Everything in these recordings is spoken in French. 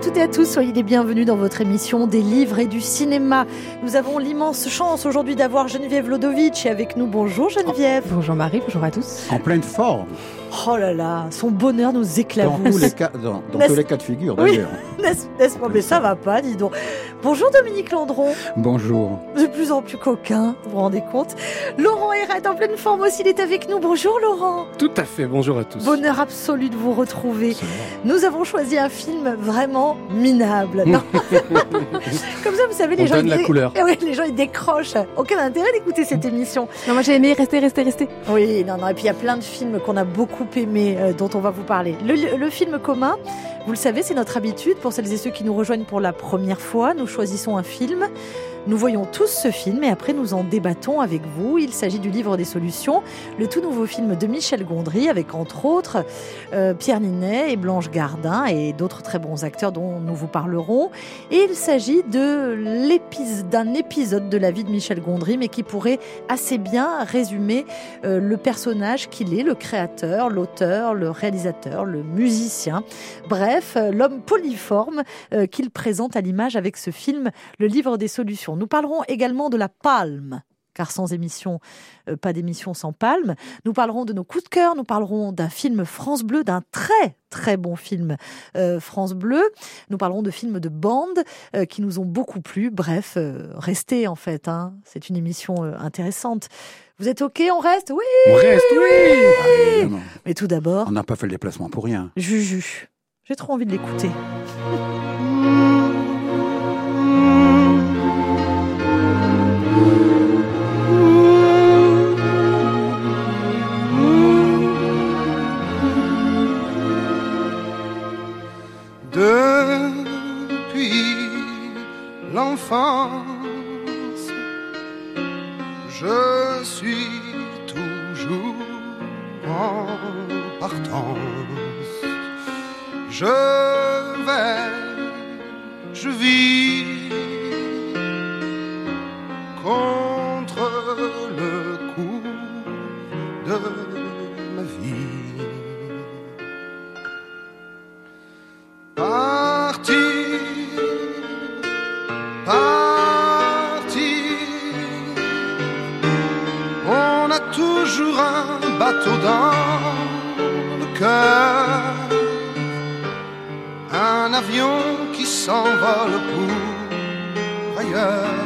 Bonjour à toutes et à tous, soyez les bienvenus dans votre émission des livres et du cinéma. Nous avons l'immense chance aujourd'hui d'avoir Geneviève Lodovitch avec nous. Bonjour Geneviève. Bonjour Marie, bonjour à tous. En pleine forme. Oh là là, son bonheur nous éclabousse. Dans tous les cas, dans, dans tous les cas de figure d'ailleurs. N'est-ce pas? Mais ça va pas, dis donc. Bonjour Dominique Landron. Bonjour. De plus en plus coquin, vous vous rendez compte Laurent Herret en pleine forme aussi, il est avec nous. Bonjour Laurent. Tout à fait, bonjour à tous. Bonheur absolu de vous retrouver. Nous avons choisi un film vraiment minable. Non. Comme ça, vous savez, les On gens... donne la couleur. Eh oui, les gens, ils décrochent. Aucun intérêt d'écouter cette émission. Non, moi j'ai aimé rester, rester, rester. Oui, non, non. Et puis il y a plein de films qu'on a beaucoup aimés, euh, dont on va vous parler. Le, le film commun, vous le savez, c'est notre habitude. Pour celles et ceux qui nous rejoignent pour la première fois, nous choisissons un film. Nous voyons tous ce film et après nous en débattons avec vous. Il s'agit du livre des solutions, le tout nouveau film de Michel Gondry avec entre autres euh, Pierre Ninet et Blanche Gardin et d'autres très bons acteurs dont nous vous parlerons. Et il s'agit d'un épisode de la vie de Michel Gondry mais qui pourrait assez bien résumer euh, le personnage qu'il est, le créateur, l'auteur, le réalisateur, le musicien. Bref, euh, l'homme polyforme qu'il présente à l'image avec ce film, Le Livre des Solutions. Nous parlerons également de la palme. Car sans émission, euh, pas d'émission sans palme. Nous parlerons de nos coups de cœur, nous parlerons d'un film France Bleu, d'un très très bon film euh, France Bleu. Nous parlerons de films de bande euh, qui nous ont beaucoup plu. Bref, restez en fait. hein. C'est une émission intéressante. Vous êtes OK? On reste? Oui On reste, oui Ah. Mais tout d'abord, On n'a pas fait le déplacement pour rien. Juju. J'ai trop envie de l'écouter. Depuis l'enfance, je suis toujours en partance. Je vais, je vis contre le coup de Parti, parti, on a toujours un bateau dans le cœur, un avion qui s'envole pour ailleurs.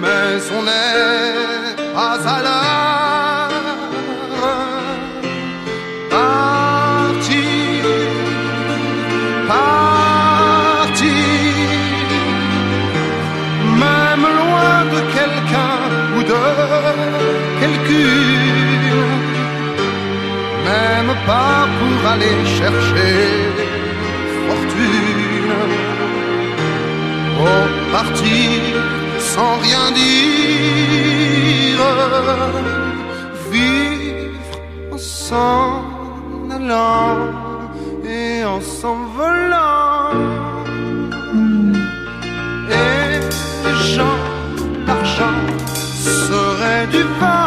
Mais on n'est pas à l'heure. Aller chercher fortune. Oh, partir sans rien dire, vivre en s'en allant et en s'envolant. Et les gens, l'argent serait du vent.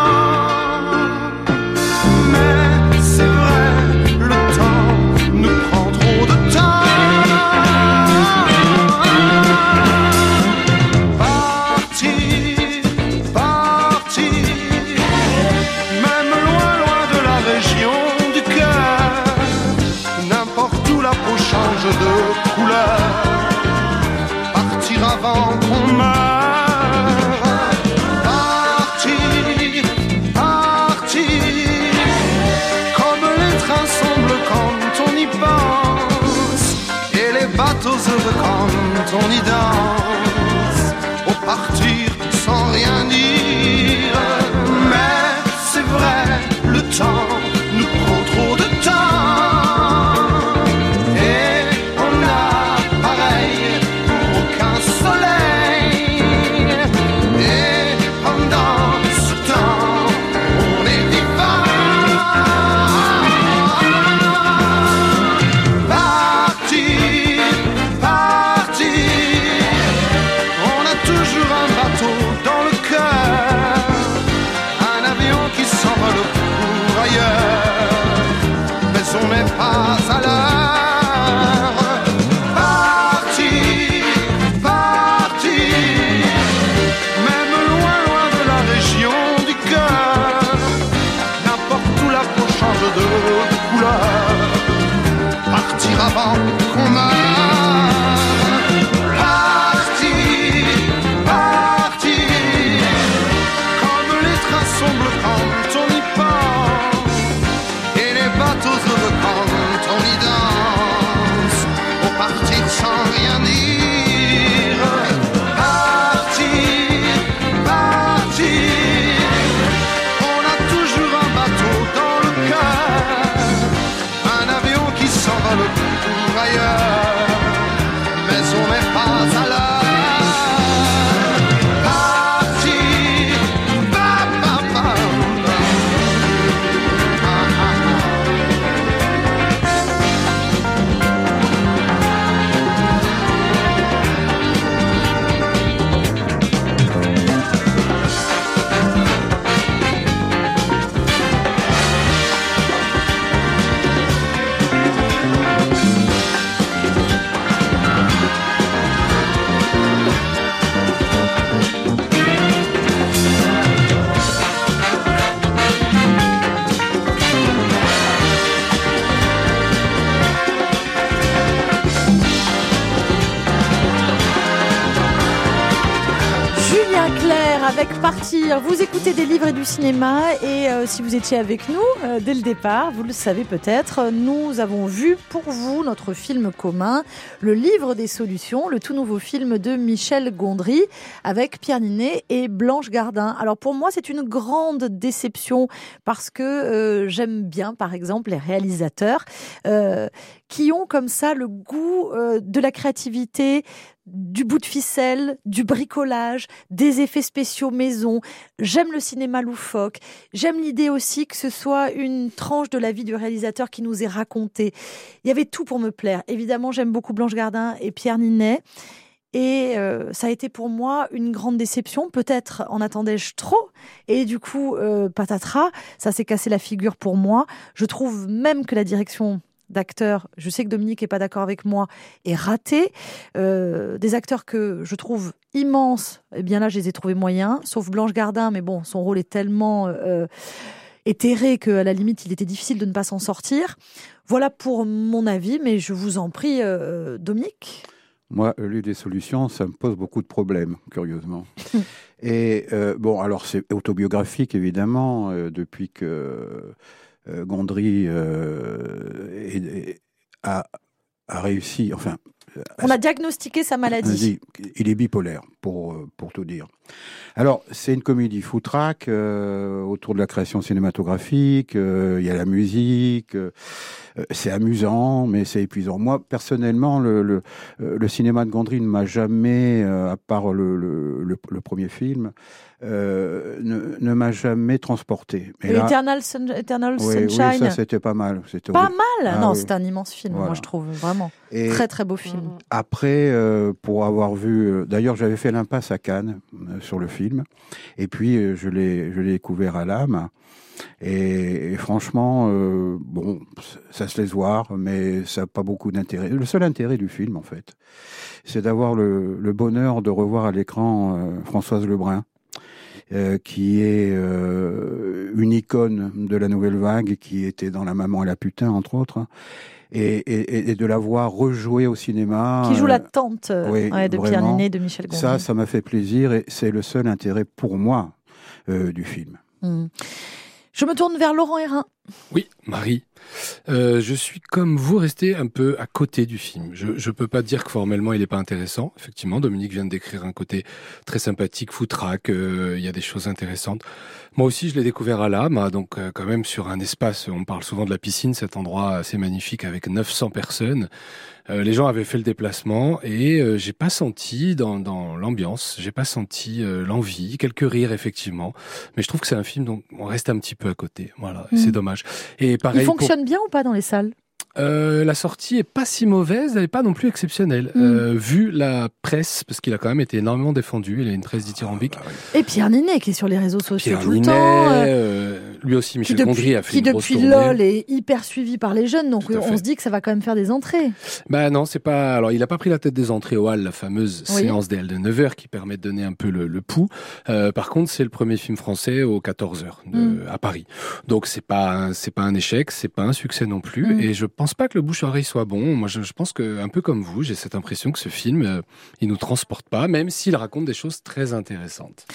Et euh, si vous étiez avec nous euh, dès le départ, vous le savez peut-être, nous avons vu pour vous notre film commun, Le Livre des Solutions, le tout nouveau film de Michel Gondry avec Pierre Ninet et Blanche Gardin. Alors pour moi, c'est une grande déception parce que euh, j'aime bien, par exemple, les réalisateurs qui ont comme ça le goût de la créativité, du bout de ficelle, du bricolage, des effets spéciaux maison. J'aime le cinéma loufoque. J'aime l'idée aussi que ce soit une tranche de la vie du réalisateur qui nous est racontée. Il y avait tout pour me plaire. Évidemment, j'aime beaucoup Blanche Gardin et Pierre Ninet. Et euh, ça a été pour moi une grande déception. Peut-être en attendais-je trop. Et du coup, euh, patatras, ça s'est cassé la figure pour moi. Je trouve même que la direction d'acteurs, je sais que Dominique est pas d'accord avec moi, est ratée. Euh, des acteurs que je trouve immenses, eh bien là, je les ai trouvés moyens, sauf Blanche Gardin, mais bon, son rôle est tellement euh, éthéré qu'à la limite, il était difficile de ne pas s'en sortir. Voilà pour mon avis, mais je vous en prie, euh, Dominique. Moi, le lieu des solutions, ça me pose beaucoup de problèmes, curieusement. Et euh, bon, alors c'est autobiographique, évidemment, euh, depuis que euh, Gondry euh, est- est- a, a réussi, enfin, On a diagnostiqué sa maladie. Il est bipolaire, pour, euh, pour tout dire. Alors, c'est une comédie foutraque euh, autour de la création cinématographique. euh, Il y a la musique. Euh, c'est amusant, mais c'est épuisant. Moi, personnellement, le, le, euh, le cinéma de Gondry ne m'a jamais, euh, à part le, le, le, le premier film, euh, ne, ne m'a jamais transporté. Mais là- Eternal, Sun- Eternal oui, oui, Sunshine. ça c'était pas mal. C'était pas mal. Ah non, oui. c'est un immense film, moi je trouve vraiment Et- très très beau film. Après, euh, pour avoir vu, euh, d'ailleurs, j'avais fait l'impasse à Cannes euh, sur le film, et puis euh, je l'ai, je l'ai découvert à l'âme. Et, et franchement, euh, bon, ça se laisse voir, mais ça n'a pas beaucoup d'intérêt. Le seul intérêt du film, en fait, c'est d'avoir le, le bonheur de revoir à l'écran euh, Françoise Lebrun, euh, qui est euh, une icône de la nouvelle vague, qui était dans La Maman et la Putain, entre autres, et, et, et de la voir rejouer au cinéma. Qui joue la tante euh, oui, ouais, de Pierre vraiment. Ninet et de Michel Gondry. ça, ça m'a fait plaisir et c'est le seul intérêt pour moi du film. Hmm. Je me tourne vers Laurent Hérin. Oui, Marie. Euh, je suis comme vous resté un peu à côté du film. Je je peux pas dire que formellement il est pas intéressant. Effectivement, Dominique vient de décrire un côté très sympathique, foutraque. euh, Il y a des choses intéressantes. Moi aussi, je l'ai découvert à l'âme, donc euh, quand même sur un espace. On parle souvent de la piscine, cet endroit assez magnifique avec 900 personnes. Euh, les gens avaient fait le déplacement et euh, j'ai pas senti dans, dans l'ambiance, j'ai pas senti l'envie, quelques rires effectivement, mais je trouve que c'est un film dont on reste un petit peu à côté. Voilà, et Mm. c'est dommage. Et pareil Il pour- fonctionne bien ou pas dans les salles? Euh, la sortie est pas si mauvaise, elle est pas non plus exceptionnelle. Mm. Euh, vu la presse, parce qu'il a quand même été énormément défendu, il a une presse dithyrambique. Et Pierre Ninet qui est sur les réseaux sociaux Pierre tout Ninet, le temps. euh, lui aussi, qui Michel depuis, Gondry a fait qui une grosse depuis. LOL est hyper suivi par les jeunes, donc on se dit que ça va quand même faire des entrées. Bah non, c'est pas. Alors, il a pas pris la tête des entrées au hall, la fameuse Oui. séance DL de 9 heures qui permet de donner un peu le, le pouls. Euh, par contre, c'est le premier film français aux 14 heures de- Mm. à Paris. Donc c'est pas c'est pas un échec, c'est pas un succès non plus. Mm. Et je pense pas que le bouche à oreille soit bon. Moi, je, je pense que un peu comme vous, j'ai cette impression que ce film, euh, il nous transporte pas, même s'il raconte des choses très intéressantes.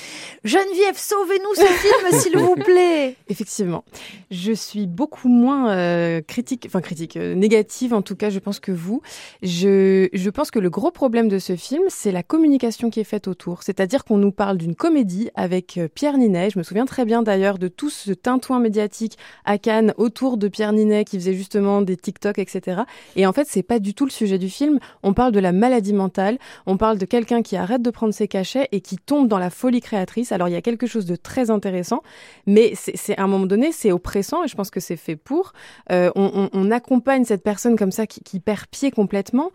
Geneviève, sauvez-nous ce film, s'il vous plaît. Effectivement. Je suis beaucoup moins euh, critique, enfin critique, euh, négative en tout cas, je pense que vous. Je, je pense que le gros problème de ce film, c'est la communication qui est faite autour. C'est-à-dire qu'on nous parle d'une comédie avec euh, Pierre Ninet. Je me souviens très bien d'ailleurs de tout ce tintouin médiatique à Cannes autour de Pierre Ninet qui faisait justement des TikTok, etc. Et en fait, c'est pas du tout le sujet du film. On parle de la maladie mentale, on parle de quelqu'un qui arrête de prendre ses cachets et qui tombe dans la folie créatrice. Alors il y a quelque chose de très intéressant, mais c'est c'est- à un moment donné, c'est oppressant et je pense que c'est fait pour. Euh, on, accompagne cette personne comme ça qui, qui perd pied complètement.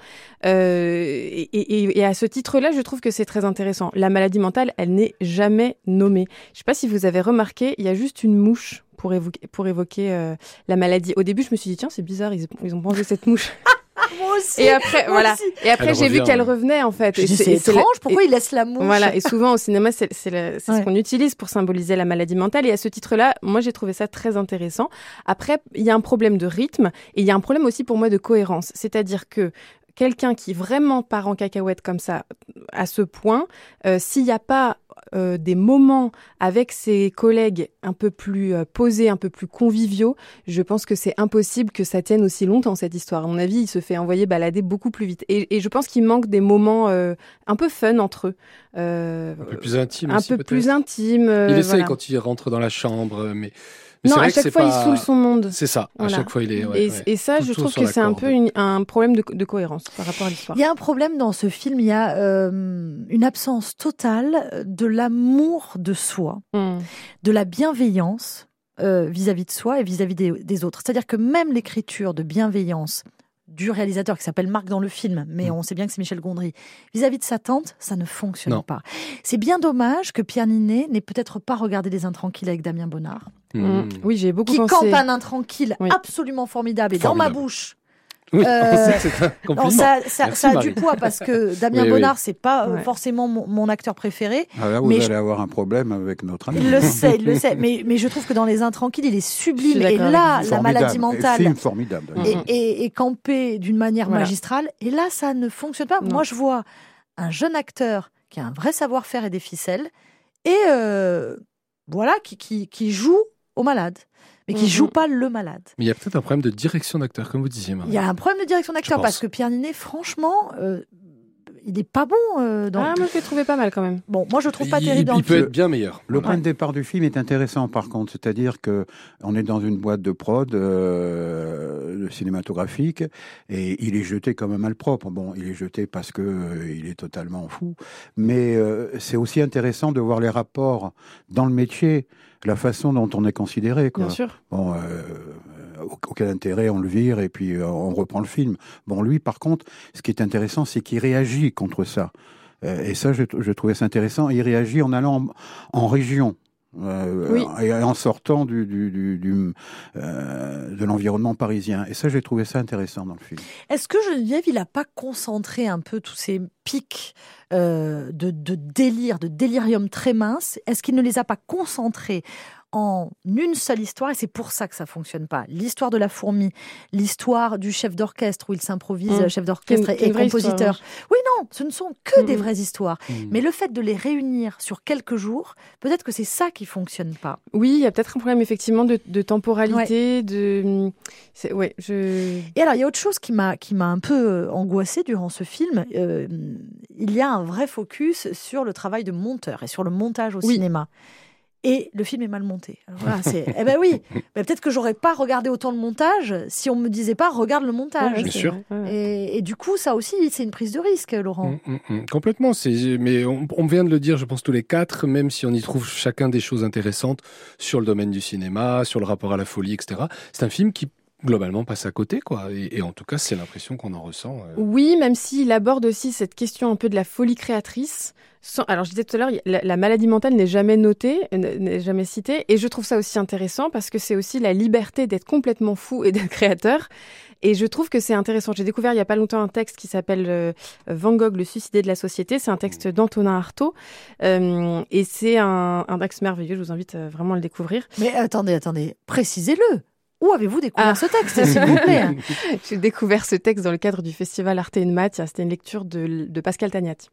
Euh, et, à ce titre-là, je trouve que c'est très intéressant. La maladie mentale, elle n'est jamais nommée. Je sais pas si vous avez remarqué, il y a juste une mouche pour évoquer, pour évoquer euh, la maladie. Au début, je me suis dit, tiens, c'est bizarre, ils, ils ont pensé cette mouche. Moi aussi. Et après, moi voilà. aussi. Et après, j'ai vu qu'elle revenait, en fait. C'est- la- étrange, pourquoi il laisse la mouche voilà, et souvent au cinéma, c'est la- ce qu'on utilise pour symboliser la maladie mentale. Et à ce titre-là, moi, j'ai trouvé ça très intéressant. Après, il y a un problème de rythme et il y a un problème aussi pour moi de cohérence. C'est-à-dire que quelqu'un qui vraiment part en cacahuète comme ça, à ce point, euh, s'il n'y a pas euh, des moments avec ses collègues un peu plus euh, posés, un peu plus conviviaux, je pense que c'est impossible que ça tienne aussi longtemps cette histoire. À mon avis, il se fait envoyer balader beaucoup plus vite. Et, et je pense qu'il manque des moments euh, un peu fun entre eux. Un peu plus intime. un aussi, peu plus intime. Il essaye voilà. quand il rentre dans la chambre, mais. Mais Non, à que chaque fois, pas- il saoule son monde. C'est ça. Voilà. À chaque fois, il est. ouais, et, ouais. et ça, Tout- je trouve que c'est un peu une- un problème de, de cohérence par rapport à l'histoire. Il y a un problème dans ce film, il y a euh, une absence totale de l'amour de soi, Mm. de la bienveillance euh, vis-à-vis de soi et vis-à-vis des, des autres. C'est-à-dire que même l'écriture de bienveillance du réalisateur qui s'appelle Marc dans le film, mais Mm. on sait bien que c'est Michel Gondry, vis-à-vis de sa tante, ça ne fonctionne Non. pas. C'est bien dommage que Pierre Ninet n'ait peut-être pas regardé Les Intranquilles avec Damien Bonnard, Mm. Oui, j'ai beaucoup qui pensé. campe un intranquille Oui. absolument formidable et dans ma bouche. Oui, Euh, c'est un compliment. Non, ça, ça, Merci, ça a Marie. du poids parce que Damien Oui, oui. Bonnard, c'est pas euh, Ouais. forcément mon, mon acteur préféré. Ah là, vous Mais allez je- avoir un problème avec notre ami. Il le sait, il le sait. Mais, mais je trouve que dans Les Intranquilles, il est sublime. Et là, la Formidable. maladie Et mentale Film formidable. est- est campée d'une manière Voilà. magistrale. Et là, ça ne fonctionne pas. Non. Moi, je vois un jeune acteur qui a un vrai savoir-faire et des ficelles. Et euh, voilà, qui, qui, qui joue au malade. Mais qui Mhm. joue pas le malade. Mais il y a peut-être un problème de direction d'acteur, comme vous disiez, Marie. Il y a un problème de direction d'acteur parce que Pierre Ninet, franchement, euh, il n'est pas bon euh, dans. Ah, moi, je l'ai trouvé pas mal quand même. Bon, moi, je trouve pas il, terrible dans il le peut film. être bien meilleur. Le point de départ du film est intéressant par contre, c'est-à-dire que on est dans une boîte de prod euh, cinématographique et il est jeté comme un malpropre. Bon, il est jeté parce que euh, il est totalement fou, mais euh, c'est aussi intéressant de voir les rapports dans le métier, la façon dont on est considéré. Quoi. Bien sûr. Bon, aucun intérêt, on le vire et puis euh, on reprend le film. Bon, lui, par contre, ce qui est intéressant, c'est qu'il réagit contre ça. Euh, et ça, je, je trouvais ça intéressant. Il réagit en allant en, en région. euh, Oui. et en sortant du, du, du- du, euh, de l'environnement parisien. Et ça, j'ai trouvé ça intéressant dans le film. Est-ce que Geneviève, il n'a pas concentré un peu tous ces pics euh, de, de délire, de délirium très mince? Est-ce qu'il ne les a pas concentrés en une seule histoire et c'est pour ça que ça fonctionne pas. L'histoire de la fourmi, l'histoire du chef d'orchestre où il s'improvise Mmh. chef d'orchestre et compositeur. histoire, Oui, non, ce ne sont que Mmh. des vraies histoires. Mm. Mais le fait de les réunir sur quelques jours, peut-être que c'est ça qui fonctionne pas. Oui, il y a peut-être un problème effectivement de, de temporalité, de. c'est- Ouais, je. Et alors, il y a autre chose qui m'a qui m'a un peu euh, angoissée durant ce film. Euh, il y a un vrai focus sur le travail de monteur et sur le montage au Oui. cinéma. Et le film est mal monté. Alors voilà, c'est. eh ben oui. Mais peut-être que j'aurais pas regardé autant le montage si on me disait pas regarde le montage. Ouais, Bien sûr. Et, et du coup, ça aussi, c'est une prise de risque, Laurent. Mm, mm, mm. Complètement. C'est, mais on, on vient de le dire, je pense tous les quatre, même si on y trouve chacun des choses intéressantes sur le domaine du cinéma, sur le rapport à la folie, etc. C'est un film qui globalement passe à côté, quoi. Et, et en tout cas, c'est l'impression qu'on en ressent. euh. Oui, même s'il aborde aussi cette question un peu de la folie créatrice. Sans- alors, je disais tout à l'heure, la, la maladie mentale n'est jamais notée, n- n'est jamais citée. Et je trouve ça aussi intéressant parce que c'est aussi la liberté d'être complètement fou et d'être créateur. Et je trouve que c'est intéressant. J'ai découvert il y a pas longtemps un texte qui s'appelle euh, Van Gogh, le suicidé de la société. C'est un texte d'Antonin Artaud. Euh, et c'est un, un texte merveilleux. Je vous invite euh, vraiment à le découvrir. Mais attendez, attendez, précisez-le. Où avez-vous découvert Ah. ce texte, s'il vous plaît? J'ai découvert ce texte dans le cadre du festival Arte in Mat. C'était une lecture de, de Pascal Tagnati.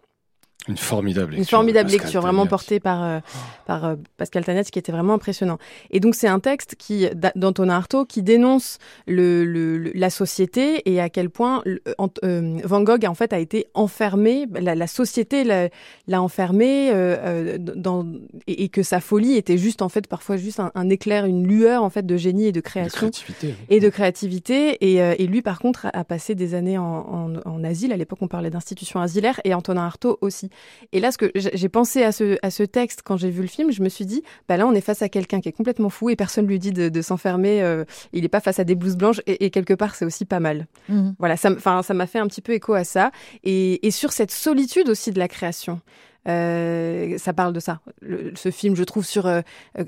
Une formidable lecture. Une formidable lecture, vraiment portée par, euh, par euh, Pascal qui était vraiment impressionnant. Et donc, c'est un texte qui, d'A- d'Antonin Artaud qui dénonce le, le- la société et à quel point Ant- euh, Van Gogh, en fait, a été enfermé, la, la société l'a, enfermé, euh, euh, dans, et, et que sa folie était juste, en fait, parfois juste un, un éclair, une lueur, en fait, de génie et de De création créativité. et de créativité. Et, euh, et lui, par contre, a, a passé des années en, en, en asile. À l'époque, on parlait d'institution asilaire et Antonin Artaud aussi. Et là, ce que j'ai pensé à ce, à ce texte quand j'ai vu le film, je me suis dit, bah là, on est face à quelqu'un qui est complètement fou et personne lui dit de, de s'enfermer. euh, il n'est pas face à des blouses blanches et, et quelque part, c'est aussi pas mal. Mhm. Voilà, ça, m'a fait un petit peu écho à ça. Et, et sur cette solitude aussi de la création. Euh, ça parle de ça. Le- ce film, je trouve, sur euh,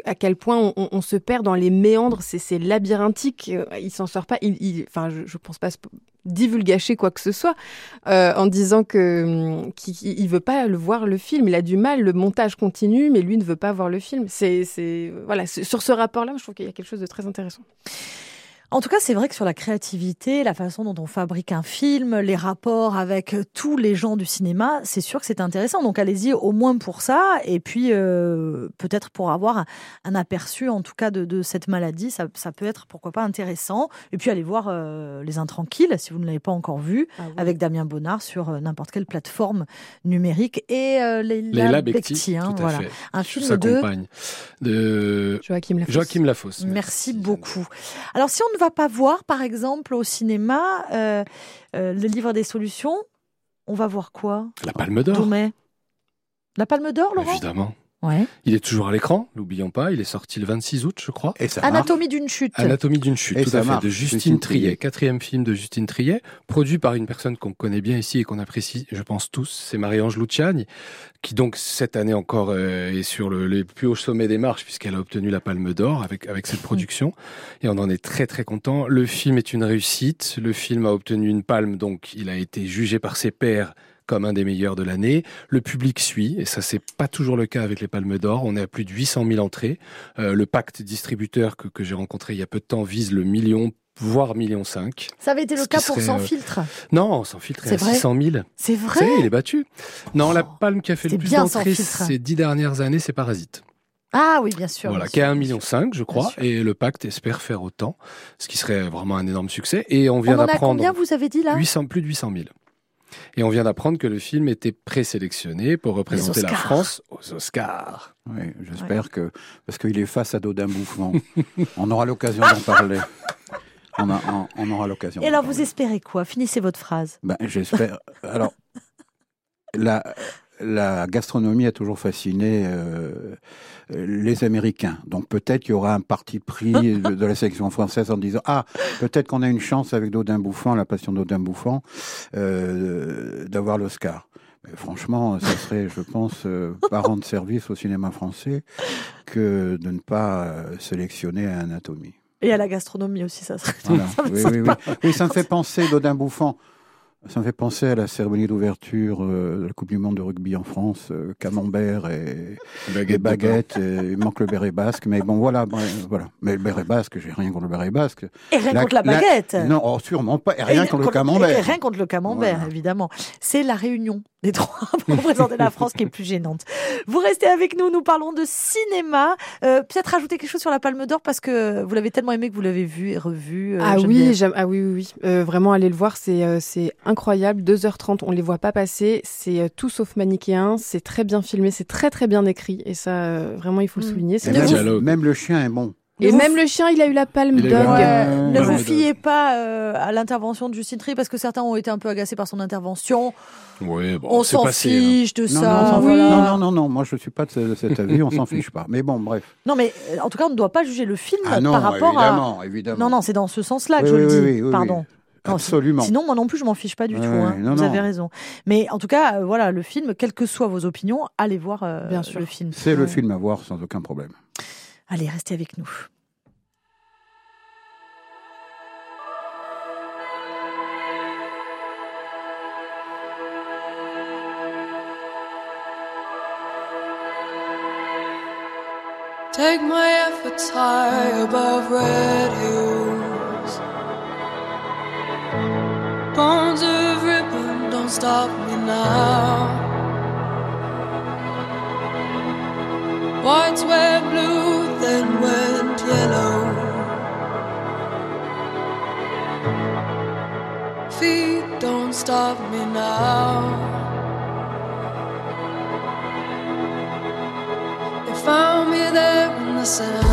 à quel point on, on- on se perd dans les méandres, c'est labyrinthique. euh, Il s'en sort pas. Il, enfin, je, je pense pas divulgacher quoi que ce soit euh, en disant que hum, qu'il il veut pas le voir le film. Il a du mal. Le montage continue, mais lui ne veut pas voir le film. C'est voilà. Sur ce rapport-là, je trouve qu'il y a quelque chose de très intéressant. En tout cas, c'est vrai que sur la créativité, la façon dont on fabrique un film, les rapports avec tous les gens du cinéma, c'est sûr que c'est intéressant. Donc allez-y au moins pour ça, et puis euh, peut-être pour avoir un, aperçu, en tout cas, de, de cette maladie, ça, ça peut être pourquoi pas intéressant. Et puis allez voir euh, Les Intranquilles, si vous ne l'avez pas encore vu, avec Damien Bonnard sur euh, n'importe quelle plateforme numérique et euh, Leila Bekti, Bekti, hein, tout à voilà. fait. un film sa de. De Joachim Lafosse. Joachim Lafosse. Merci beaucoup. Alors, si on ne va pas voir, par exemple, au cinéma, euh, euh, le livre des solutions, on va voir quoi? La Palme d'Or, La Palme d'Or, Laurent? Évidemment. Ouais. Il est toujours à l'écran, n'oublions pas. Il est sorti le 26 août, je crois. Et ça marche. Anatomie d'une chute. Anatomie d'une chute, Et tout à fait, de Justine, Justine Triet, Triet. quatrième film de Justine Triet, produit par une personne qu'on connaît bien ici et qu'on apprécie, je pense tous, c'est Marie-Ange Luciani, qui donc cette année encore euh, est sur le, le plus haut sommet des marches puisqu'elle a obtenu la Palme d'Or avec avec cette production et on en est très très content. Le film est une réussite, le film a obtenu une palme donc il a été jugé par ses pairs comme un des meilleurs de l'année. Le public suit, et ça c'est pas toujours le cas avec les Palmes d'Or. On est à plus de 800 000 entrées. Euh, le pacte distributeur que, que j'ai rencontré il y a peu de temps vise le million, voire million 5. Ça avait été le cas pour Sans euh, filtre. Non, sans filtre, C'est à vrai 600 000. C'est vrai il est battu. Non, la Oh, palme qui a fait le plus d'entrées ces dix dernières années, c'est Parasite. Ah oui, bien sûr. Voilà, bien qui est à 1,5 bien million, je crois, et le pacte espère faire autant, ce qui serait vraiment un énorme succès. Et on vient d'apprendre combien, vous avez dit là? 800, plus de 800 000. Et on vient d'apprendre que le film était présélectionné pour représenter la Oscars. France aux Oscars. Oui, j'espère que parce qu'il est face à Dodin Bouffant. on aura l'occasion d'en parler. On, a- on- on aura l'occasion. Et alors, parler. vous espérez quoi? Finissez votre phrase. Ben, j'espère. Alors, la, la gastronomie a toujours fasciné euh, les Américains. Donc peut-être qu'il y aura un parti pris de, de la sélection française en disant ah peut-être qu'on a une chance avec Dodin Bouffant, la passion d'Odin Bouffant, euh, d'avoir l'Oscar. Mais franchement, ça serait, je pense, euh, pas rendre service au cinéma français que de ne pas euh, sélectionner Anatomie. Et à la gastronomie aussi, ça serait Voilà. ça Oui, semble oui, oui. Oui, ça me fait penser, Dodin Bouffant, ça me fait penser à la cérémonie d'ouverture euh, de la Coupe du Monde de rugby en France, euh, camembert et, et baguettes, et il manque le béret basque, mais bon, voilà, bon, voilà. Mais le béret basque, j'ai rien contre le béret basque. Et rien La- contre la la- baguette. Non, oh, sûrement pas, et rien Et contre le et camembert. rien contre le camembert, Voilà. évidemment. C'est la réunion des trois pour représenter la France qui est plus gênante. Vous restez avec nous, nous parlons de cinéma. Euh, Peut-être rajouter quelque chose sur la Palme d'Or parce que vous l'avez tellement aimé que vous l'avez vu et revu. euh, Ah oui, ah oui, oui, oui. Euh, vraiment, aller le voir, c'est euh, c'est incroyable. 2h30, on les voit pas passer. C'est euh, tout sauf manichéen. C'est très bien filmé, c'est très très bien écrit. Et ça, euh, vraiment, il faut le Mm. souligner. C'est même, même le chien est bon. Et vous même le chien, il a eu la palme Ouais, Euh, ne vous fiez pas euh, à l'intervention de Justine Trier parce que certains ont été un peu agacés par son intervention. Oui, bon, on s'en hein. fiche de Non, ça. non, non, voilà. non, non, non, non, moi je suis pas de ce- cet avis, on s'en fiche pas. Mais bon, bref. Non, mais en tout cas, on ne doit pas juger le film Ah non, par rapport à. évidemment. Non, non, c'est dans ce sens-là que Oui, je oui, le dis. oui, oui, oui, Pardon. Non, Absolument. Sinon, moi non plus, je m'en fiche pas du Ouais, tout. hein. non, Vous non. avez raison. Mais en tout cas, euh, voilà, le film, quelles que soient vos opinions, allez voir euh, Bien sûr. le film. C'est le film à voir sans aucun problème. Allez, restez avec nous. Take my efforts high above red hills. Bones of ribbon don't stop me now. Whites were blue, then went yellow. Feet don't stop me now. They found me there in the sands.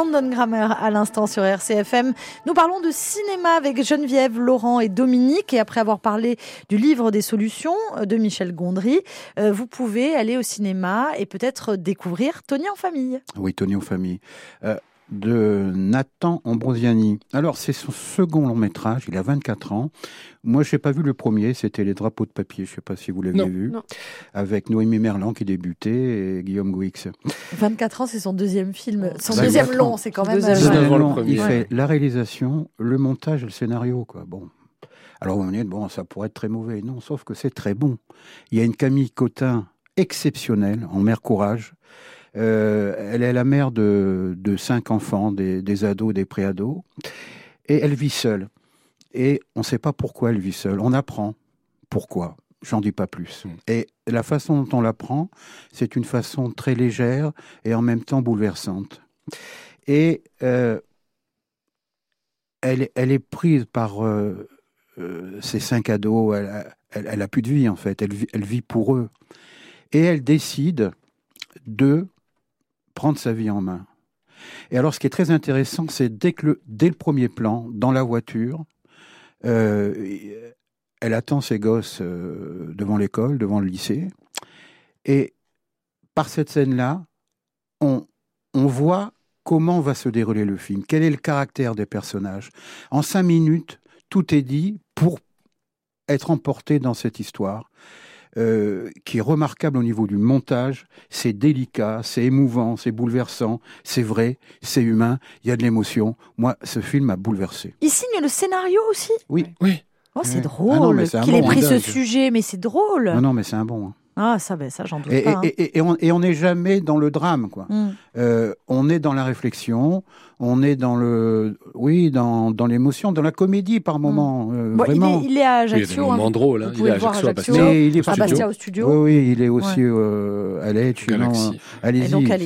À l'instant sur RCFM. Nous parlons de cinéma avec Geneviève, Laurent et Dominique. Et après avoir parlé du livre des solutions de Michel Gondry, euh, vous pouvez aller au cinéma et peut-être découvrir Tony en famille. Oui, Tony en famille. Euh, de Nathan Ambrosiani. Alors, c'est son second long métrage, il a 24 ans. Moi, je n'ai pas vu le premier, c'était Les drapeaux de papier, je ne sais pas si vous l'avez Non. vu, Non. avec Noémie Merlan qui débutait et Guillaume Gouix. 24 ans, c'est son deuxième film. Son Bah, deuxième 24 long, ans. c'est quand même. Deuxième long. Il Ouais. fait la réalisation, le montage et le scénario. Quoi. Bon. Alors vous me dites, bon, ça pourrait être très mauvais. Non, sauf que c'est très bon. Il y a une Camille Cotin exceptionnelle, en mère courage. Euh, elle est la mère de, de cinq enfants, des, des ados, des préados. Et elle vit seule. Et on ne sait pas pourquoi elle vit seule. On apprend pourquoi. J'en dis pas plus. Mm. Et la façon dont on l'apprend, c'est une façon très légère et en même temps bouleversante. Et euh, elle, est- elle est prise par euh, euh, ces cinq ados. Elle, a- elle, elle a plus de vie en fait. Elle vit pour eux. Et elle décide de prendre sa vie en main. Et alors, ce qui est très intéressant, c'est dès le premier plan, dans la voiture, euh, elle attend ses gosses euh, devant l'école, devant le lycée, et par cette scène-là, on, on voit comment va se dérouler le film, quel est le caractère des personnages? En cinq minutes, tout est dit pour être emporté dans cette histoire. Euh, qui est remarquable au niveau du montage, c'est délicat, c'est émouvant, c'est bouleversant, c'est vrai, c'est humain, il y a de l'émotion. Moi, ce film m'a bouleversé. Il signe le scénario aussi? Oui. Oh, c'est drôle Ah un qu'il ait bon, pris ce sujet, mais c'est drôle. Non, non, mais c'est un bon. hein. Ah, ça, ben, ça, j'en doute Et, pas. hein. et- et- et on n'est jamais dans le drame, quoi. Hmm. Euh, on est dans la réflexion, on est dans le, oui, dans, dans l'émotion, dans la comédie par moment. euh, Bon, il, vraiment. est, il est à Oui, il y a des Ajaccio. hein. drôles. hein. vous Il pouvez est à à Ajaccio, à Ajaccio. Bastia. Mais il est à. Bastia au studio. Oui, oui, il est aussi euh, à Galaxy. euh, Allez-y. Et donc à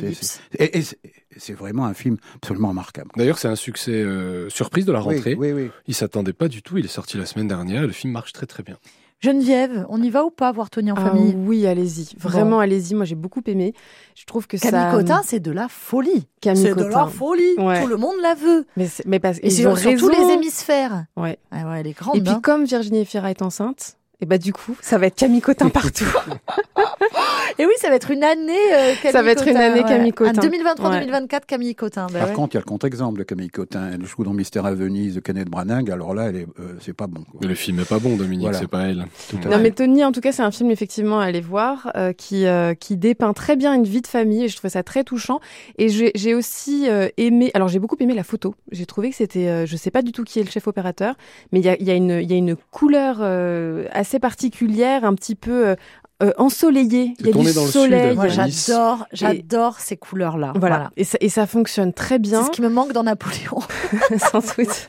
c'est- vraiment un film absolument remarquable. D'ailleurs, c'est un succès euh, surprise de la Oui, rentrée. oui, oui. Il s'attendait pas du tout. Il est sorti la semaine dernière. et Le film marche très très bien. Geneviève, on y va ou pas voir Tony en Ah famille? oui, allez-y. Vraiment, allez-y. Moi, j'ai beaucoup aimé. Je trouve que Camille ça. Cotin, c'est de la folie. Camille C'est de la folie. Ouais. Tout le monde la veut. Mais, c'est- mais parce Et sur tous les hémisphères. Ouais. Ah ouais, elle est grande. Et puis, hein. comme Virginie Fira est enceinte, et bah du coup, ça va être Camille Cotin partout. Et oui, ça va être une année euh, Camille Ça va être une année ouais. Camille Cotin. Ah, 2023-2024, Ouais. Camille Cotin. bah Par ouais. contre, il y a le contre-exemple de Camille Cotin. Elle joue dans Mystère à Venise de Kenneth Branagh. Alors là, elle est, euh, c'est pas bon. quoi. Mais le film est pas bon, Dominique. Voilà. C'est pas elle. Tout Non mais Tony, en tout cas, c'est un film effectivement à aller voir euh, qui euh, qui dépeint très bien une vie de famille et je trouvais ça très touchant. Et j'ai j'ai aussi euh, aimé, alors j'ai beaucoup aimé la photo. J'ai trouvé que c'était, euh, je sais pas du tout qui est le chef opérateur, mais il y a, il y a une il y a une couleur euh, assez particulière, un petit peu euh, euh, ensoleillée. Il y a du soleil. Moi, j'adore, j'adore ces couleurs-là. Voilà. Voilà. Et, ça, et ça fonctionne très C'est bien, ce qui me manque dans Napoléon, sans doute.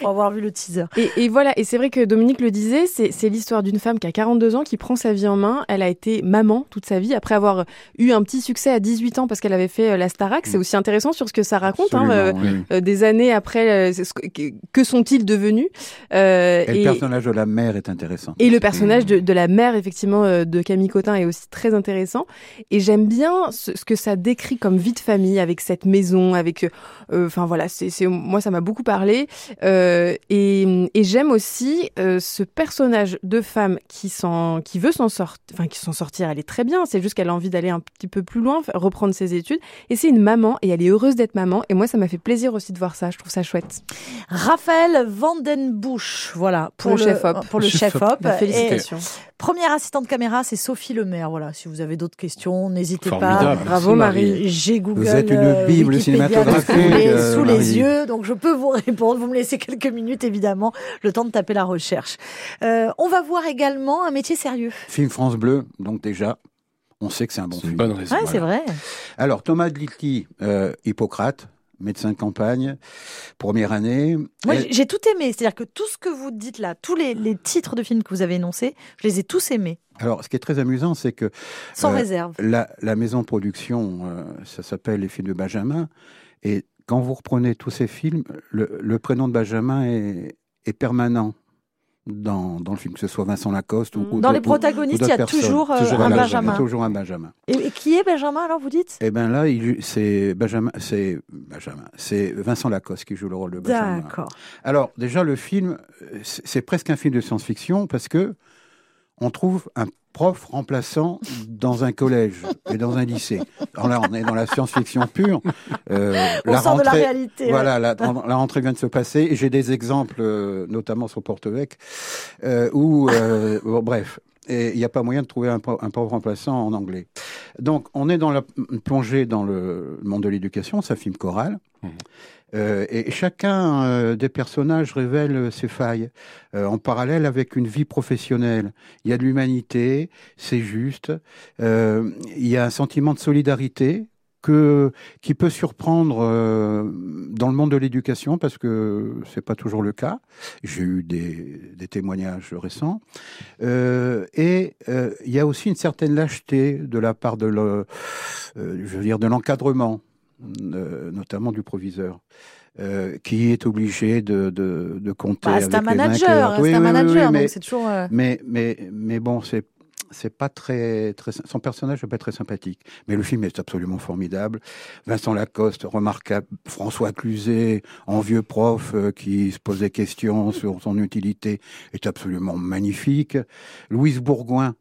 Pour avoir vu le teaser. Et, et voilà, et c'est vrai que Dominique le disait, c'est c'est l'histoire d'une femme qui a 42 ans, qui prend sa vie en main. Elle a été maman toute sa vie, après avoir eu un petit succès à 18 ans parce qu'elle avait fait euh, la Starac. C'est aussi intéressant sur ce que ça raconte. hein, euh, oui. euh, des années après, euh, que, sont-ils devenus Euh, Et, le personnage de la mère est intéressant. et le personnage de, de la mère, effectivement, de Camille Cotin est aussi très intéressant. Et j'aime bien ce, ce que ça décrit comme vie de famille, avec cette maison, avec... euh, Enfin voilà, c'est c'est- moi ça m'a beaucoup parlé. Euh, et et j'aime aussi euh, ce personnage de femme qui, s'en- qui veut s'en sortir, enfin qui s'en sortir, elle est très bien. C'est juste qu'elle a envie d'aller un petit peu plus loin, reprendre ses études. Et c'est une maman, et elle est heureuse d'être maman. Et moi ça m'a fait plaisir aussi de voir ça, je trouve ça chouette. Raphaël Vandenbusch, voilà. Pour le chef-op. Pour le chef-op. Bah, Et félicitations. Première assistante caméra, c'est Sophie Lemaire. Voilà. Si vous avez d'autres questions, n'hésitez pas. Formidable. Bravo, Merci, Marie. J'ai Google. Vous êtes une euh, bible Wikipédia, cinématographique, euh, sous Marie. les yeux, donc je peux vous répondre. Vous me laissez quelques minutes, évidemment, le temps de taper la recherche. Euh, on va voir également un métier sérieux. Film France Bleu, donc déjà, on sait que c'est un bon C'est une film. bonne raison. Ouais, voilà. c'est vrai. Alors, Thomas Dlitti, euh, Hippocrate, médecin de campagne, première année. Moi, Elle- j'ai tout aimé. C'est-à-dire que tout ce que vous dites là, tous les, les titres de films que vous avez énoncés, je les ai tous aimés, Alors, ce qui est très amusant, c'est que sans Euh, réserve. la, la maison de production, euh, ça s'appelle Les films de Benjamin. Et quand vous reprenez tous ces films, le, le prénom de Benjamin est, est permanent. Dans, dans le film, que ce soit Vincent Lacoste ou, ou Dans les protagonistes, il y a personnes. toujours, euh, Toujours un Benjamin. Benjamin. Toujours un Benjamin. Et, et qui est Benjamin alors vous dites? Et ben là, c'est Benjamin, c'est Benjamin, c'est Vincent Lacoste qui joue le rôle de Benjamin. D'accord. Alors déjà le film, c'est presque un film de science-fiction parce que on trouve un prof remplaçant dans un collège et dans un lycée. Alors là, on est dans la science-fiction pure. Euh, On sort de la réalité. ouais. Voilà, la, la rentrée vient de se passer. et J'ai des exemples, euh, notamment sur Porto-Vec, euh, où, euh, bon, bref, il n'y a pas moyen de trouver un, pro- un pauvre remplaçant en anglais. Donc, on est dans la plongée dans le monde de l'éducation, c'est un film choral. Euh, et chacun euh, des personnages révèle euh, ses failles en parallèle avec une vie professionnelle. Il y a de l'humanité, c'est juste. Il y a un sentiment de solidarité qui peut surprendre dans le monde de l'éducation parce que c'est pas toujours le cas. J'ai eu des, témoignages récents et il y a aussi une certaine lâcheté de la part de l'encadrement, euh, notamment du proviseur. euh, qui est obligé de, de, de compter Bah, avec c'est un manager, c'est Oui, un oui, oui, manager, oui, mais- donc c'est toujours. euh, mais, mais, mais bon, c'est c'est pas très, très son personnage n'est pas très sympathique mais le film est absolument formidable Vincent Lacoste remarquable François Cluzet en vieux prof euh, qui se pose des questions sur son utilité est absolument magnifique Louise Bourgoin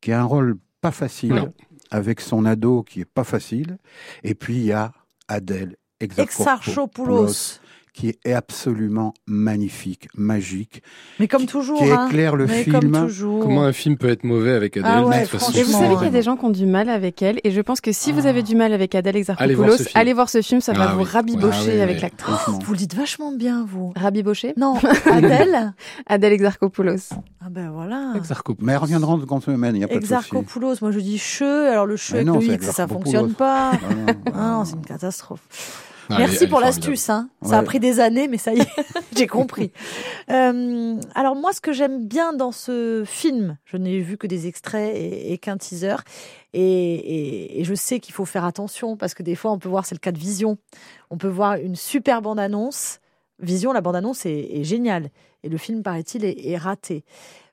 qui a un rôle pas facile Non. Avec son ado qui est pas facile et puis il y a Adèle Exarchopoulos. Qui est absolument magnifique magique Mais comme toujours. qui hein. éclaire le Mais film comme toujours. Comment un film peut être mauvais avec Adèle Ah ouais, de toute façon, franchement. Et vous savez qu'il y a des gens qui ont du mal avec elle, et je pense que si vous Ah. avez du mal avec Adèle Exarchopoulos, allez voir ce film, ça va Ah vous oui. rabibocher Ah oui, avec oui. l'actrice. Vous le dites vachement bien, vous. Rabibocher Non, Adèle Adèle Exarchopoulos. Ah ben voilà. Exarchopoulos. Mais elles reviendront de seconde semaine, il n'y a pas de souci. Exarchopoulos, moi je dis che, alors le che avec non, le X, ça fonctionne pas. Non, c'est une catastrophe. Ah, Merci elle pour l'astuce. Hein. Ça a pris des années, mais ça y est, j'ai compris. Euh, alors moi, ce que j'aime bien dans ce film, je n'ai vu que des extraits et, et qu'un teaser, et, et- et je sais qu'il faut faire attention parce que des fois, on peut voir, c'est le cas de Vision, on peut voir une super bande-annonce. Vision, la bande-annonce est, est géniale, et le film, paraît-il, est, est raté.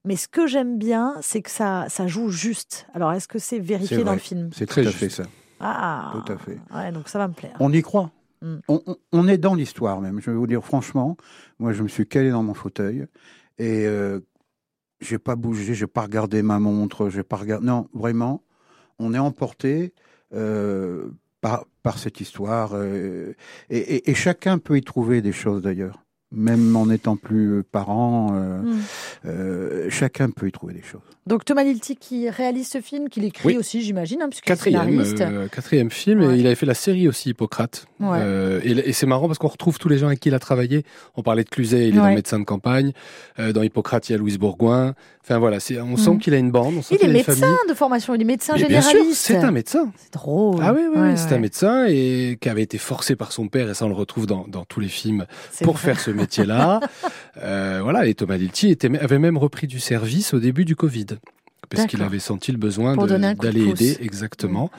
Mais ce que j'aime bien, c'est que ça, ça joue juste. Alors, est-ce que c'est vérifié C'est dans le film? C'est Très tout à juste. fait ça. Ah, Tout à fait. Ouais, donc ça va me plaire. On y croit. Mm. On, on- on est dans l'histoire même. Je vais vous dire franchement, moi je me suis calé dans mon fauteuil et euh, j'ai pas bougé, j'ai pas regardé ma montre, j'ai pas regardé. Non, vraiment, on est emporté euh, par, par cette histoire euh, et, et- et chacun peut y trouver des choses d'ailleurs. Même en n'étant plus euh, parent, Mm. chacun peut y trouver des choses. Donc Thomas Lilti qui réalise ce film, qui l'écrit Oui. aussi, j'imagine, hein, puisqu'il est Quatrième, euh, quatrième film, Ouais. et il avait fait la série aussi Hippocrate. Ouais. Euh, et et c'est marrant parce qu'on retrouve tous les gens avec qui il a travaillé. On parlait de Cluzet, il est Ouais. dans médecin de campagne. Euh, dans Hippocrate, il y a Louise Bourgoin. Enfin voilà, on sent Mhm. qu'il a une bande, on sent Il est a médecin famille. de formation, il est médecin Mais bien sûr, généraliste. c'est un médecin. C'est drôle. Ah oui, oui, c'est un médecin et qui avait été forcé par son père, et ça on le retrouve dans, dans tous les films, pour vrai. faire ce métier-là. euh, voilà, et Thomas Lilti était, avait même repris du service au début du Covid. Parce qu'il avait senti le besoin d'aller aider, exactement.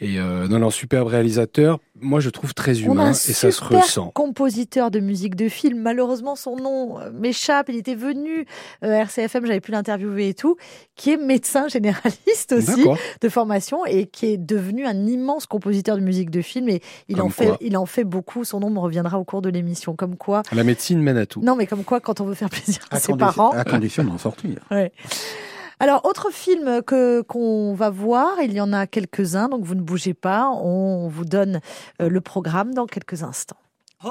Et euh, non, non, superbe réalisateur, moi je trouve très On a humain, un et ça se ressent. compositeur de musique de film. Malheureusement, son nom euh, m'échappe. Il était venu euh, à RCFM, j'avais pu l'interviewer et tout, qui est médecin généraliste aussi de formation et qui est devenu un immense compositeur de musique de film. Et il Comme en fait, quoi. il en fait beaucoup. Son nom me reviendra au cours de l'émission. Comme quoi, La médecine mène à tout. non, mais comme quoi, quand on veut faire plaisir à, À, ses parents, à condition d'en sortir. Ouais. Alors, autre film que qu'on va voir, il y en a quelques-uns, donc vous ne bougez pas, on vous donne euh, le programme dans quelques instants. Oh,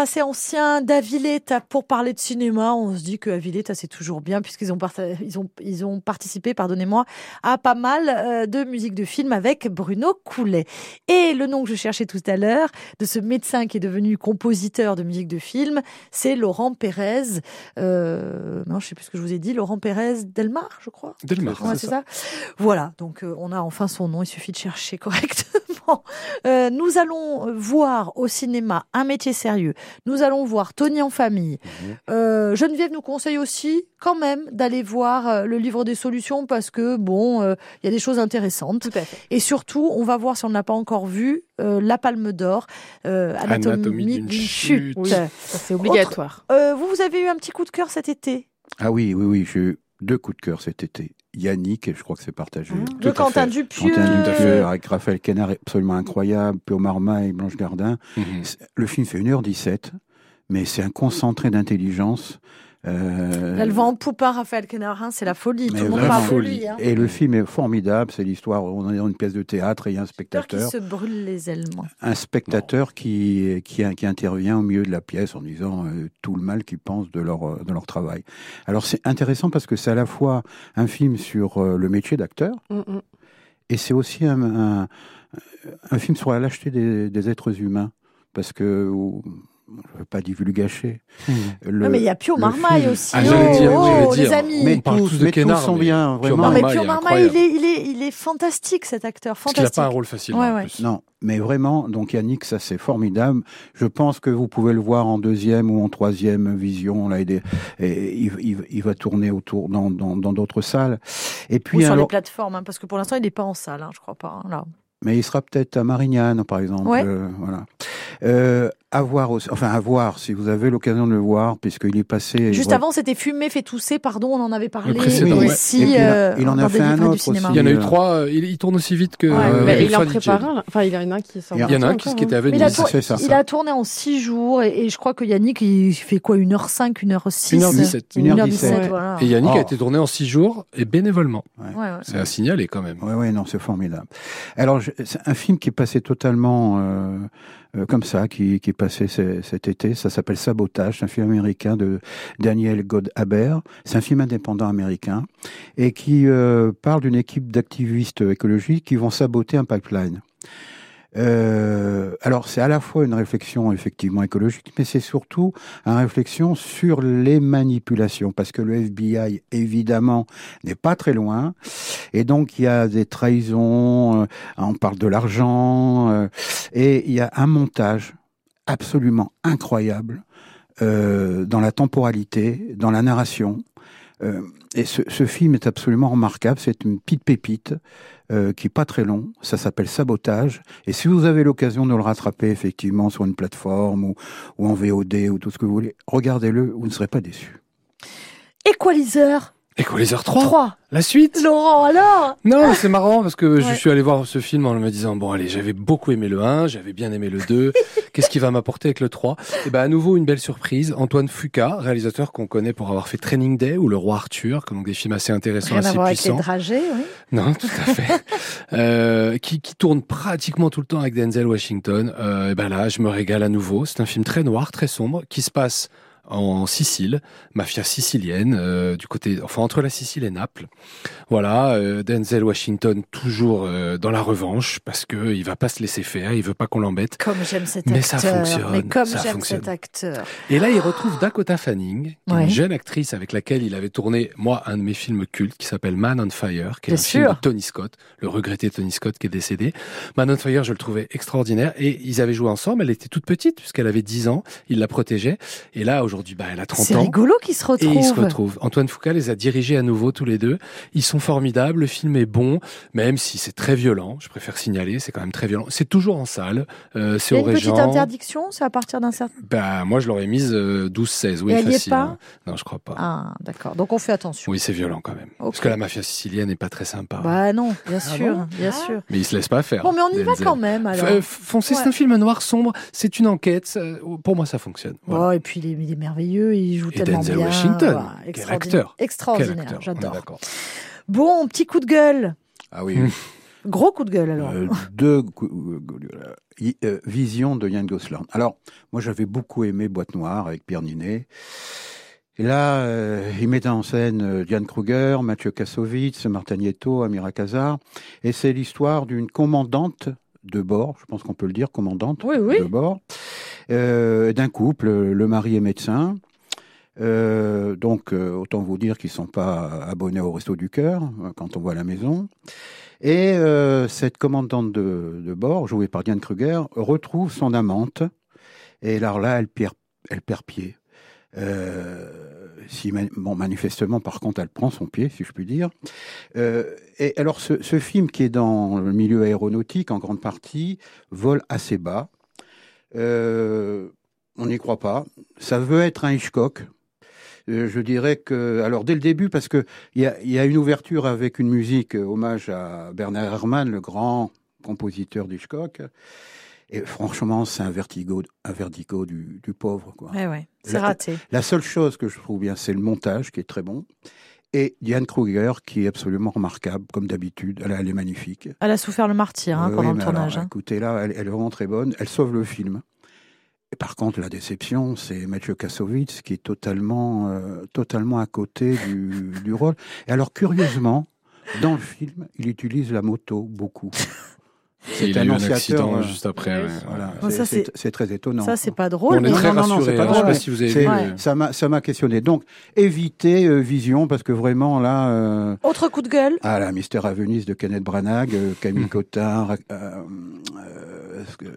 assez ancien d'Avileta pour parler de cinéma. On se dit que Avileta c'est toujours bien puisqu'ils ont, ils ont, ils ont participé, pardonnez-moi, à pas mal euh, de musique de film avec Bruno Coulet. Et le nom que je cherchais tout à l'heure de ce médecin qui est devenu compositeur de musique de film, c'est Laurent Pérez. Euh, non, je sais plus ce que je vous ai dit. Laurent Pérez Delmar, je crois. Delmar, c'est ça. Voilà, donc euh, on a enfin son nom. Il suffit de chercher correctement. Euh, nous allons voir au cinéma un métier sérieux nous allons voir Tony en famille. Mhm. Euh, Geneviève nous conseille aussi quand même d'aller voir euh, le livre des solutions parce que bon, euh, il y a des choses intéressantes. Et surtout, on va voir si on n'a pas encore vu La Palme d'Or, Anatomie, d'une chute. c'est obligatoire. vous, vous avez eu un petit coup de cœur cet été? Ah oui, oui, oui, j'ai eu deux coups de cœur cet été. Yannick, et je crois que c'est partagé. Mmh. De Quentin Dupieux. Quentin Dupieux, avec Raphaël Quenard, absolument incroyable, Pio Marma et Blanche Gardin. Mmh. Le film fait 1h17, mais c'est un concentré d'intelligence euh... Elle va en poupin, Raphaël Quenarin, c'est la folie. Tout le monde parle folie. Hein. Et le film est formidable, c'est l'histoire, on est dans une pièce de théâtre et il y a un spectateur. Qui se brûle les ailes, moi. Un spectateur qui, qui, qui, intervient au milieu de la pièce en disant euh, tout le mal qu'ils pensent de leur, de leur travail. Alors c'est intéressant parce que c'est à la fois un film sur euh, le métier d'acteur mm, mm. et c'est aussi un, un, un, film sur la lâcheté des, des êtres humains. Parce que je ne veux pas divulgacher. Mmh. Le, non, mais il y a Pio Marmaille aussi. Ah, dire, oh, les amis. Mais, tous, de mais tous sont bien, vraiment. Non, mais Pio Marmaille, il est, il, est, il est fantastique, cet acteur. Fantastique. Parce qu'il n'a pas un rôle facile. Ouais, ouais. Non, mais vraiment, donc Yannick, ça c'est formidable. Je pense que vous pouvez le voir en deuxième ou en troisième vision. Là, et, et il, il, il, va tourner autour dans d'autres dans, dans salles. Et puis ou sur les plateformes, hein, parce que pour l'instant, il n'est pas en salle, hein, je crois pas. Hein, là mais il sera peut-être à Marignane, par exemple. Ouais. Euh, voilà. Euh, à voir aussi, enfin à voir si vous avez l'occasion de le voir, puisqu'il est passé. Juste avant, c'était Fumé fait tousser, pardon, on en avait parlé oui, ici. Euh, il, en a fait un autre aussi. Il y en a eu euh. trois. Euh, il, il, tourne aussi vite que. Ouais, il en prépare un. Enfin, il y en a un qui sort. Il y en a un qui, qui était à Venise. Il a, il a tourné en six jours et, et, je crois que Yannick, il fait quoi, 1h05, 1h06 1h17. 1h17. Voilà. Et Yannick a oh. été tourné en six jours et bénévolement. C'est à signaler quand même. Ouais, ouais, non, c'est formidable. Alors, c'est un film qui est passé totalement euh, comme ça, qui, qui est passé cet été. Ça s'appelle Sabotage. C'est un film américain de Daniel Godhaber. C'est un film indépendant américain et qui euh, parle d'une équipe d'activistes écologiques qui vont saboter un pipeline. Euh, alors c'est à la fois une réflexion effectivement écologique, mais c'est surtout une réflexion sur les manipulations, parce que le FBI évidemment n'est pas très loin, et donc il y a des trahisons, euh, on parle de l'argent, euh, et il y a un montage absolument incroyable euh, dans la temporalité, dans la narration. Euh, et ce, film est absolument remarquable. C'est une petite pépite euh, qui est pas très long. Ça s'appelle Sabotage. Et si vous avez l'occasion de le rattraper effectivement sur une plateforme ou, ou en VOD ou tout ce que vous voulez, regardez-le. Vous ne serez pas déçus. Equalizer. Equalizer 3 3 La suite Laurent, alors Non, c'est marrant parce que je suis allé voir ce film en me disant, bon allez, j'avais beaucoup aimé le 1, j'avais bien aimé le 2, qu'est-ce qui va m'apporter avec le 3 Et ben à nouveau une belle surprise, Antoine Fuca, réalisateur qu'on connaît pour avoir fait Training Day ou Le Roi Arthur, donc des films assez intéressants, Rien assez à puissants. Avec les dragées, oui. Non, tout à fait. euh, qui, qui tourne pratiquement tout le temps avec Denzel Washington. Euh, et ben là, je me régale à nouveau. C'est un film très noir, très sombre, qui se passe en Sicile, mafia sicilienne, euh, du côté, enfin entre la Sicile et Naples. Voilà, euh, Denzel Washington toujours euh, dans la revanche parce que il va pas se laisser faire, il veut pas qu'on l'embête. Comme j'aime cet Mais acteur. ça fonctionne, Mais comme j'aime cet acteur. Et là, il retrouve Dakota Fanning, qui est une jeune actrice avec laquelle il avait tourné, moi, un de mes films cultes qui s'appelle Man on Fire, qui est Bien un film de Tony Scott, le regretté Tony Scott qui est décédé. Man on Fire, je le trouvais extraordinaire. Et ils avaient joué ensemble. Elle était toute petite, puisqu'elle avait 10 ans. Il la protégeait. Et là, aujourd'hui, bah, elle a 30 C'est ans. rigolo qu'ils se Et retrouvent. ils se retrouvent. Antoine Foucault les a dirigés à nouveau tous les deux. Ils sont formidables. Le film est bon, même si c'est très violent. Je préfère signaler, c'est quand même très violent. C'est toujours en salle. Euh, c'est Il y a au une petite Régent. interdiction, c'est à partir d'un certain. Bah, moi, je l'aurais mise euh, 12-16. Oui, Et elle y est facile. pas hein. Non, je crois pas. Ah, d'accord. Donc on fait attention. Oui, c'est violent quand même. Parce que la mafia sicilienne n'est pas très sympa. Bah non, bien Ah sûr, bon bien sûr. Mais il se laisse pas faire. Bon, mais on y va quand même alors. F- euh, foncez, c'est un film noir sombre, c'est une enquête. ça- pour moi, ça fonctionne. Voilà. Oh, et puis il est, il est merveilleux, il joue Et tellement Denzel bien. Washington, Voilà, quel acteur. Extraordinaire, j'adore. Bon, petit coup de gueule. Ah oui. Gros coup de gueule alors. Euh, deux euh, euh, visions de Yann Gosselin. Alors, moi, j'avais beaucoup aimé Boîte Noire avec Pierre Ninet. Et là, euh, il mettait en scène Diane Kruger, Mathieu Kassovitz, Martin Nieto, Amira Kazar. Et c'est l'histoire d'une commandante de bord, je pense qu'on peut le dire, commandante Oui, oui. de bord, d'un couple, le mari est médecin. Euh, donc, euh, autant vous dire qu'ils sont pas abonnés au Resto du Cœur euh, quand on voit la maison. Et euh, cette commandante de, bord, jouée par Diane Kruger, retrouve son amante. Et alors là, elle perd, pied. Euh, si, manifestement, par contre, elle prend son pied, si je puis dire. Euh, et alors, ce film qui est dans le milieu aéronautique, en grande partie, vole assez bas. Euh, on n'y croit pas. Ça veut être un Hitchcock. Euh, je dirais que, alors dès le début, parce que il y a, il y a une ouverture avec une musique euh, hommage à Bernard Herrmann, le grand compositeur d'Hitchcock. Et franchement, c'est un vertigo, un vertigo du, du pauvre. Quoi. Ouais, ouais, c'est raté. La seule chose que je trouve bien, c'est le montage qui est très bon. Et Diane Kruger qui est absolument remarquable, comme d'habitude. Elle, elle est magnifique. Elle a souffert le martyr hein, pendant oui, le tournage. alors, hein. Écoutez, là, elle, elle est vraiment très bonne. Elle sauve le film. Et par contre, la déception, c'est Mathieu Kassovitz qui est totalement, euh, totalement à côté du, du rôle. Et alors, curieusement, dans le film, il utilise la moto beaucoup. A un eu un accident euh, juste après. ouais. Voilà. Bon, c'est- ça, c'est c'est- c'est très étonnant. Ça, c'est pas drôle. On est très non, non, rassurés. c'est pas hein. Je sais drôle. pas si vous avez C'est- vu. Ouais. Ça m'a questionné. Donc, évitez euh, Vision, parce que vraiment, là... euh, Autre coup de gueule. Ah, la Mystère à Venise de Kenneth Branagh, euh, Camille euh, euh, que, euh,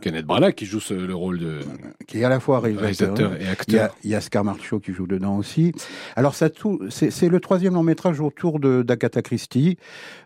Kenneth Branagh qui joue ce- le rôle de qui est à la fois réalisateur, réalisateur et il y, a, acteur. il y a Scar Marcho qui joue dedans aussi. Alors ça tout, c'est c'est le troisième long métrage autour d'Agatha Christie.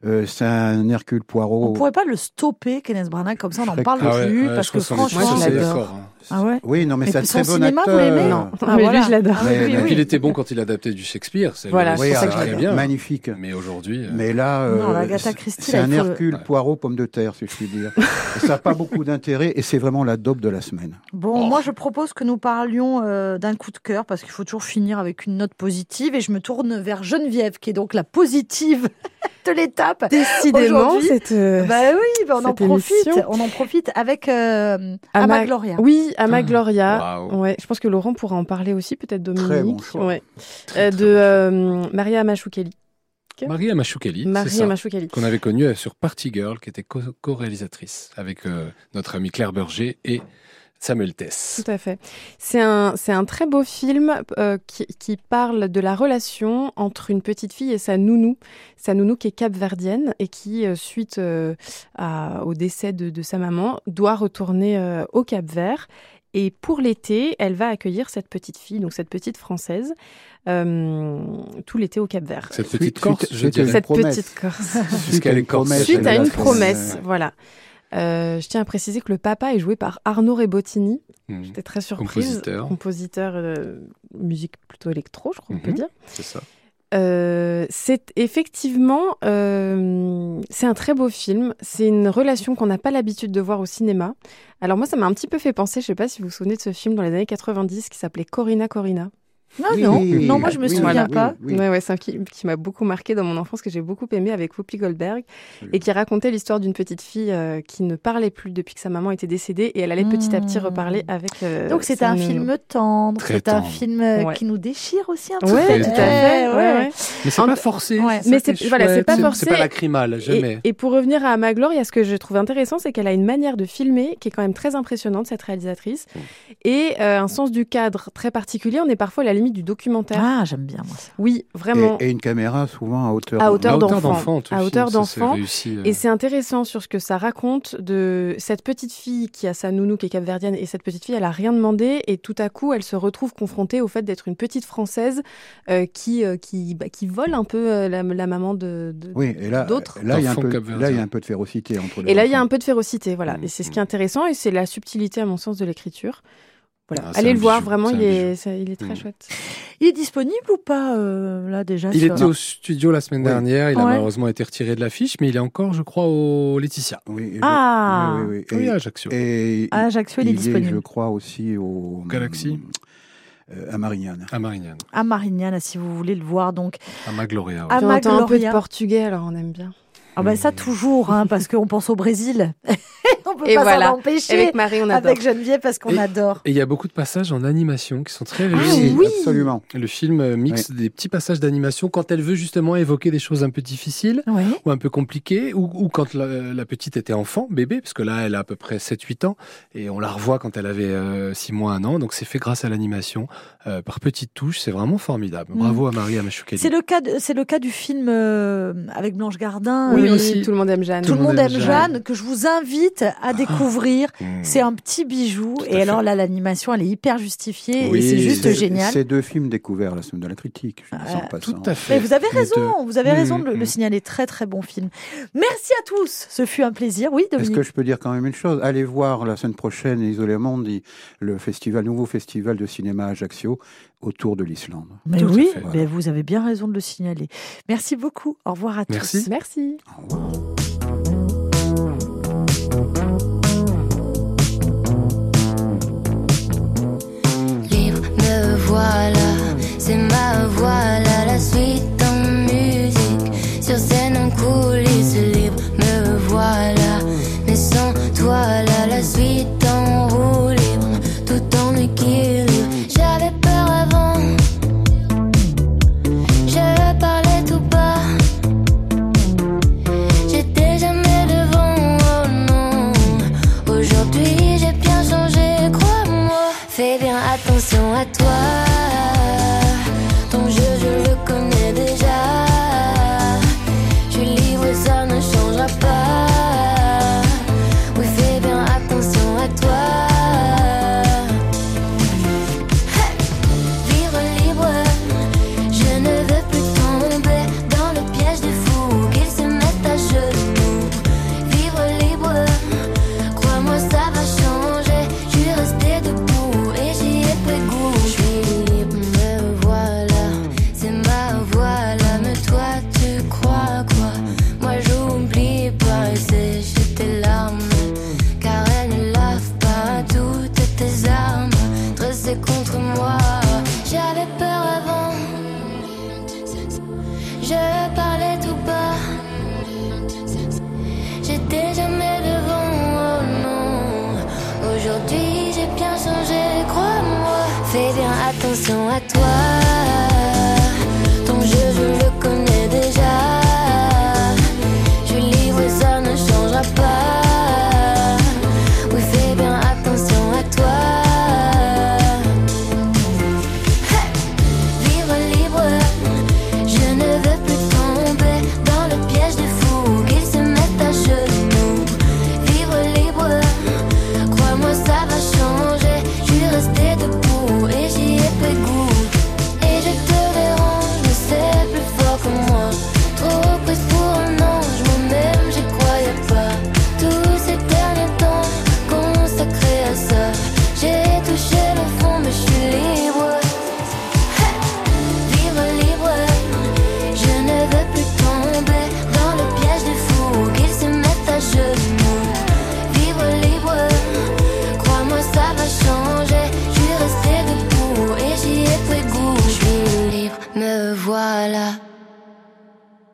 Euh, c'est un Hercule Poirot. On pourrait pas le stopper, Kenneth Branagh, comme ça on n'en parle. Ah ouais, plus, ouais, parce que franchement, je l'adore. Ah ouais Oui, non, mais, Mais c'est un très bon cinéma, vous acteur. l'aimez Non, Ah, mais voilà. lui, je l'adore. Ah, oui, il était bon quand il adaptait du Shakespeare. c'est Voilà, Oui, c'est ça c'est que bien. magnifique. Mais aujourd'hui, euh, Mais là, Non, euh, c'est- Christie, c'est là, un faut- Hercule. Poirot pomme de terre, si je puis dire. Ça n'a pas beaucoup d'intérêt et c'est vraiment la dope de la semaine. Bon, Oh. moi je propose que nous parlions euh, d'un coup de cœur parce qu'il faut toujours finir avec une note positive et je me tourne vers Geneviève qui est donc la positive de l'étape. Décidément, cette. euh, Bah oui, bah on en profite, émission. on en profite avec euh, Ama- Ama Gloria. Oui, Ama Ah, Gloria. waouh. Ouais, je pense que Laurent pourra en parler aussi, peut-être Dominique. Très bon choix. Ouais. très, Euh, très de bon. euh, Maria Machoukeli. Maria Machoukeli, qu'on avait connue euh, sur Party Girl, qui était co- co-réalisatrice avec euh, notre ami Claire Berger et Samuel Tess. Tout à fait. C'est un, c'est un très beau film euh, qui, qui parle de la relation entre une petite fille et sa nounou. Sa nounou qui est capverdienne et qui, euh, suite euh, à- au décès de, de sa maman, doit retourner euh, au Cap-Vert. Et pour l'été, elle va accueillir cette petite fille, donc cette petite française, euh, tout l'été au Cap-Vert. Cette Suite- petite Corse, suite- je dirais. Cette promesse. petite Corse. Promesse, Suite à a une promesse, euh, voilà. Euh, je tiens à préciser que le papa est joué par Arnaud Rebottini. Mhm, J'étais très surprise. Compositeur. Compositeur, euh, musique plutôt électro, je crois qu'on peut Mhm. dire. C'est ça. Euh, c'est effectivement, euh, c'est un très beau film. C'est une relation qu'on n'a pas l'habitude de voir au cinéma. Alors moi, ça m'a un petit peu fait penser, je sais pas si vous vous souvenez de ce film dans les années 90 qui s'appelait Corina Corina. Non, Oui, non, oui, non, moi je me oui, souviens pas. oui. Ouais, ouais, c'est un film qui m'a beaucoup marqué dans mon enfance, que j'ai beaucoup aimé avec Whoopi Goldberg, et qui racontait l'histoire d'une petite fille euh, qui ne parlait plus depuis que sa maman était décédée, et elle allait petit à petit Mmh. reparler avec. euh, Donc c'est un film tendre, c'est un film euh, Ouais. qui nous déchire aussi un petit peu. tout à fait. ouais. Mais c'est pas forcé. Mais qui est c'est- voilà, c'est pas C'est forcé. pas lacrymal, Et, jamais. et pour revenir à Amaglore, il y a ce que je trouve intéressant, c'est qu'elle a une manière de filmer qui est quand même très impressionnante, cette réalisatrice, et euh, un sens du cadre très particulier. On est parfois à la limite du documentaire. Ah, j'aime bien moi ça. Oui, vraiment. Et, et une caméra souvent à hauteur. À hauteur d'enfant. À hauteur d'enfant. euh. Et c'est intéressant sur ce que ça raconte de cette petite fille qui a sa nounou qui est capverdienne et cette petite fille elle a rien demandé et tout à coup elle se retrouve confrontée au fait d'être une petite française euh, qui euh, qui bah, qui vole un peu euh, la, la maman de, de- Oui, et là, d'autres. là, il y a un peu, capverdiens. là, il y a un peu de férocité entre les Et là il y a un peu de férocité voilà Mm, et c'est ce mm. qui est intéressant et c'est la subtilité à mon sens de l'écriture. Voilà, Ah, allez le voir bijou, vraiment il est bijou. ça- il est très Mm. chouette. Il est disponible ou pas euh, là déjà Il sur- était au studio la semaine Oui. dernière. Il a malheureusement été retiré de l'affiche, mais il est encore, je crois, au Laetitia. Oui, je- Ah. oui, oui, oui. Oui, Et- à Ajaccio. Et À Ajaccio, il est je disponible. crois, aussi au Galaxy euh, à Marignane. À Marignane. À Marignane, si vous voulez le voir donc. À Magloria. ouais. Ah, on entend un peu de Magloria. portugais alors on aime bien. Ah ben ça toujours, hein, parce qu'on pense au Brésil. on peut Et pas voilà. s'en empêcher. Avec Marie on adore. Avec Geneviève parce qu'on adore. Et il y a beaucoup de passages en animation qui sont très Ah réussis. oui. absolument. Le film euh, mixe des petits passages d'animation quand elle veut justement évoquer des choses un peu difficiles Oui. ou un peu compliquées, ou, ou quand la, la petite était enfant, bébé, parce que là, elle a à peu près 7-8 ans, et on la revoit quand elle avait 6 mois, 1 an, donc c'est fait grâce à l'animation, euh, par petites touches, c'est vraiment formidable. Bravo à Marie Amachukeli. C'est le cas, de- le cas du film euh, avec Blanche Gardin. Oui, euh, aussi. tout le monde aime Jeanne. Tout le monde aime Jeanne, que je vous invite à découvrir. Mmh. C'est un petit bijou. Et alors fait. là, l'animation, elle est hyper justifiée Oui, et c'est juste c'est- génial. Ces deux films découverts la semaine de la critique. Je Euh. Tout à fait. Mais vous avez raison, deux. vous avez Mmh, raison de le, mmh. le signaler. Très très bon film. Merci à tous. Ce fut un plaisir. Oui, Est-ce Dominique. que je peux dire quand même une chose? Allez voir la semaine prochaine, Isolé Monde, dit le festival, nouveau festival de cinéma Ajaccio autour de l'Islande. Mais Tout oui, fait. mais vous avez bien raison de le signaler. Merci beaucoup. Au revoir à Merci. tous. Merci. Au revoir.